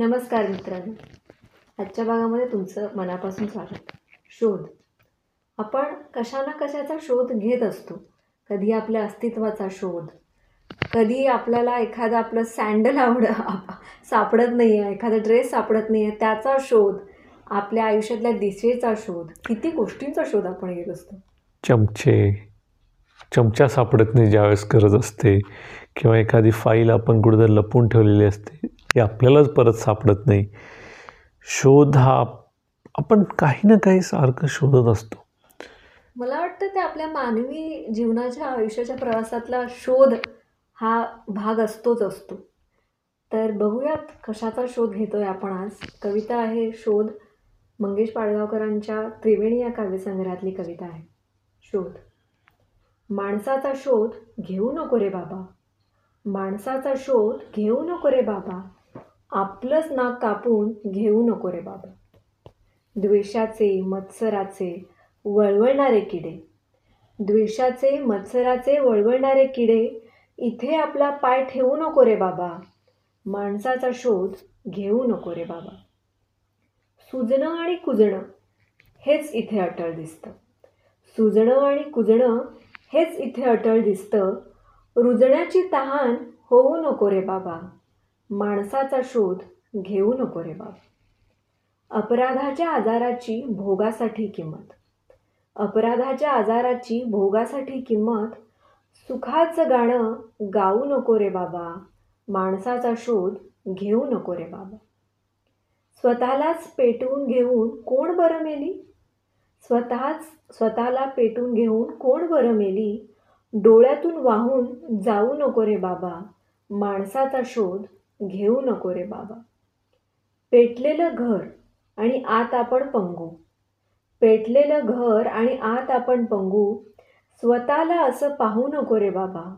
नमस्कार मित्रांनो. आजच्या भागामध्ये तुमचं मनापासून स्वागत. शोध. आपण कशा ना कशाचा शोध घेत असतो? कधी आपल्या अस्तित्वाचा शोध? कधी आपल्याला एखादं आपलं सँडल आवड सापडत नाही आहे एखादा ड्रेस सापडत नाही आहे त्याचा शोध आपल्या आयुष्यातल्या दिशेचा शोध किती गोष्टींचा शोध आपण घेत असतो? चमचे. चमचा सापडत नाही ज्यावेळेस गरज असते किंवा एखादी फाईल आपण कुठेतरी लपून ठेवलेली असते हे आपल्यालाच परत सापडत नाही. शोध हा आपण काही ना काही सारखं शोधत असतो. मला वाटतं ते आपल्या मानवी जीवनाच्या आयुष्याच्या प्रवासातला शोध हा भाग असतोच असतो. तर बघूयात कशाचा शोध घेतोय आपण आज. कविता आहे शोध. मंगेश पाडगावकरांच्या त्रिवेणी या काव्यसंग्रहातली कविता आहे. शोध. माणसाचा शोध घेऊ नको रे बाबा. माणसाचा शोध घेऊ नको रे बाबा. आपलंच नाक कापून घेऊ नको रे बाबा. द्वेषाचे मत्सराचे वळवळणारे किडे. द्वेषाचे मत्सराचे वळवळणारे किडे इथे आपला पाय ठेवू नको रे बाबा. माणसाचा शोध घेऊ नको रे बाबा. सुजणं आणि कुजणं हेच इथे अटळ दिसतं. सुजणं आणि कुजणं हेच इथे अटळ दिसतं. रुजण्याची तहान होऊ नको रे बाबा. माणसाचा शोध घेऊ नको रे बाबा अपराधाच्या आजाराची भोगासाठी किंमत. अपराधाच्या आजाराची भोगासाठी किंमत. सुखाचं गाणं गाऊ नको रे बाबा. माणसाचा शोध घेऊ नको रे बाबा. स्वतःलाच पेटवून घेऊन कोण बरं मेली? स्वतःच स्वतःला पेटून घेऊन कोण बरं मेली? डोळ्यातून वाहून जाऊ नको रे बाबा. माणसाचा शोध घेऊ नको रे बाबा. पेटलेलं घर आणि आत आपण पंगू. पेटलेलं घर आणि आत आपण पंगू. स्वतःला असं पाहू नको रे बाबा.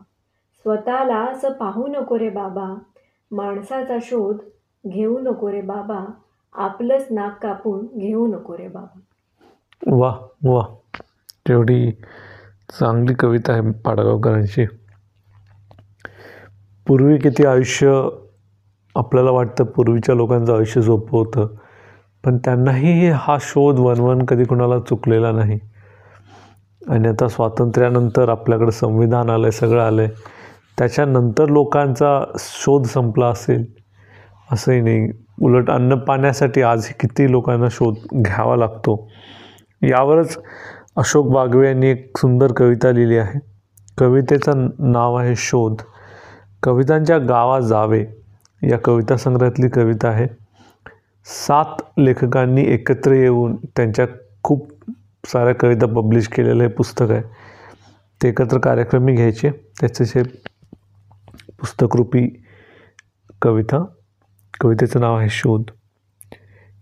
स्वतःला असं पाहू नको रे बाबा. माणसाचा शोध घेऊ नको रे बाबा. आपलंच नाक कापून घेऊ नको रे बाबा. वा वा. तेवढी चांगली कविता आहे पाडगावकरांची. पूर्वी किती आयुष्य आपल्याला वाटतं पूर्वीच्या लोकांचं आयुष्य सोपं होतं पण त्यांनाही हा शोध वनवन कधी कुणाला चुकलेला नाही. आणि आता स्वातंत्र्यानंतर आपल्याकडं संविधान आलं आहे सगळं आलं आहे त्याच्यानंतर लोकांचा शोध संपला असेल असंही नाही. उलट अन्न पाण्यासाठी आजही किती लोकांना शोध घ्यावा लागतो? यावरच अशोक बागवे यांनी एक सुंदर कविता लिहिली आहे. कवितेचं नाव आहे शोध. कवितांच्या गावा जावे. या कविता संग्रहातली कविता आहे. सात लेखकांनी एकत्र येऊन त्यांच्या खूप साऱ्या कविता पब्लिश केलेलं हे पुस्तक आहे. ते एकत्र कार्यक्रमी घ्यायचे. त्याचे जे पुस्तकरूपी कविता. कवितेचं नाव आहे शोध.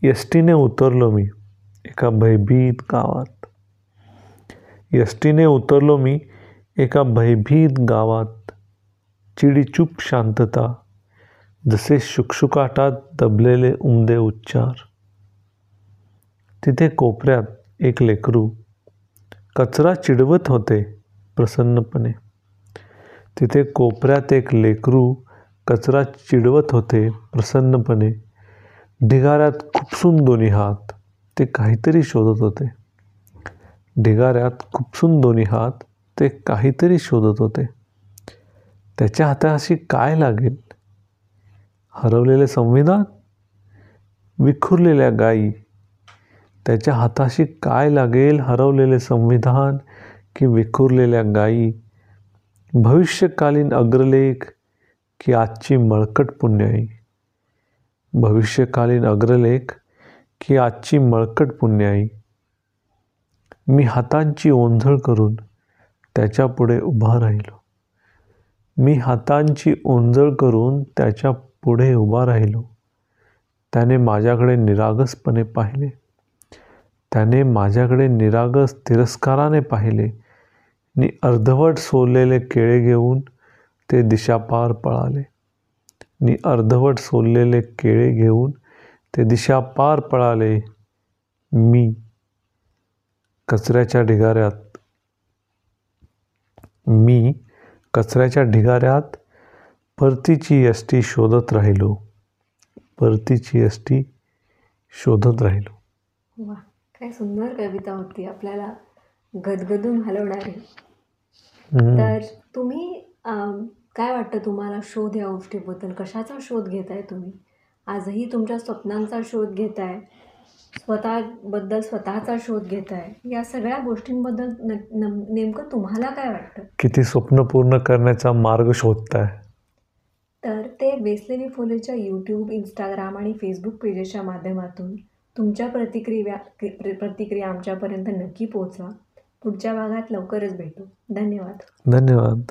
एस टीने उतरलो मी एका भयभीत गावात. एस टीने उतरलो मी एका भयभीत गावात. चिडीचूप शांतता जसे शुकशुकाटात दबलेले उमदे उच्चार. तिथे कोपऱ्यात एक लेकरू कचरा चिडवत होते प्रसन्नपणे. तिथे कोपऱ्यात एक लेकरू कचरा चिडवत होते प्रसन्नपणे. ढिगाऱ्यात खुपसून दोन्ही हात ते काहीतरी शोधत होते. ढिगाऱ्यात खुपसून दोन्ही हात ते काहीतरी शोधत होते. त्याच्या हाताशी काय लागेल? हरवलेले संविधान? विखुरलेल्या गायी? त्याच्या हाताशी काय लागेल हरवलेले संविधान की विखुरलेल्या गायी? भविष्यकालीन अग्रलेख की आजची मळकट पुण्याई? भविष्यकालीन अग्रलेख की आजची मळकट पुण्याई? मी हातांची ओंझळ करून त्याच्यापुढे उभा राहिलो. मी हातांची ओंजळ करून त्याच्या पुढे उभा राहिलो. त्याने माझ्याकडे निरागसपणे पाहिले. त्याने माझ्याकडे निरागस तिरस्काराने पाहिले. नि अर्धवट सोललेले केळे घेऊन ते दिशापार पळाले. नि अर्धवट सोललेले केळे घेऊन ते दिशापार पळाले. मी कचऱ्याच्या ढिगाऱ्यात. मी कचऱ्याच्या ढिगाऱ्यात परतीची एस टी शोधत राहिलो. परतीची एस टी शोधत राहिलो. वा काय सुंदर कविता होती. आपल्याला गदगदून हलवणारी. तर तुम्ही काय वाटतं तुम्हाला शोध या गोष्टीबद्दल? कशाचा शोध घेताय तुम्ही? आजही तुमच्या स्वप्नांचा शोध घेताय? स्वतःबद्दल स्वतःचा शोध घेताय? या सगळ्या गोष्टींबद्दल नेमकं तुम्हाला काय वाटतं? किती स्वप्न पूर्ण करण्याचा मार्ग शोधताय? तर ते वेसलेली फुलेच्या यूट्यूब इंस्टाग्राम आणि फेसबुक पेजेसच्या माध्यमातून तुमच्या प्रतिक्रिया प्रतिक्रिया आमच्यापर्यंत नक्की पोहोचवा. पुढच्या भागात लवकरच भेटू. धन्यवाद. धन्यवाद.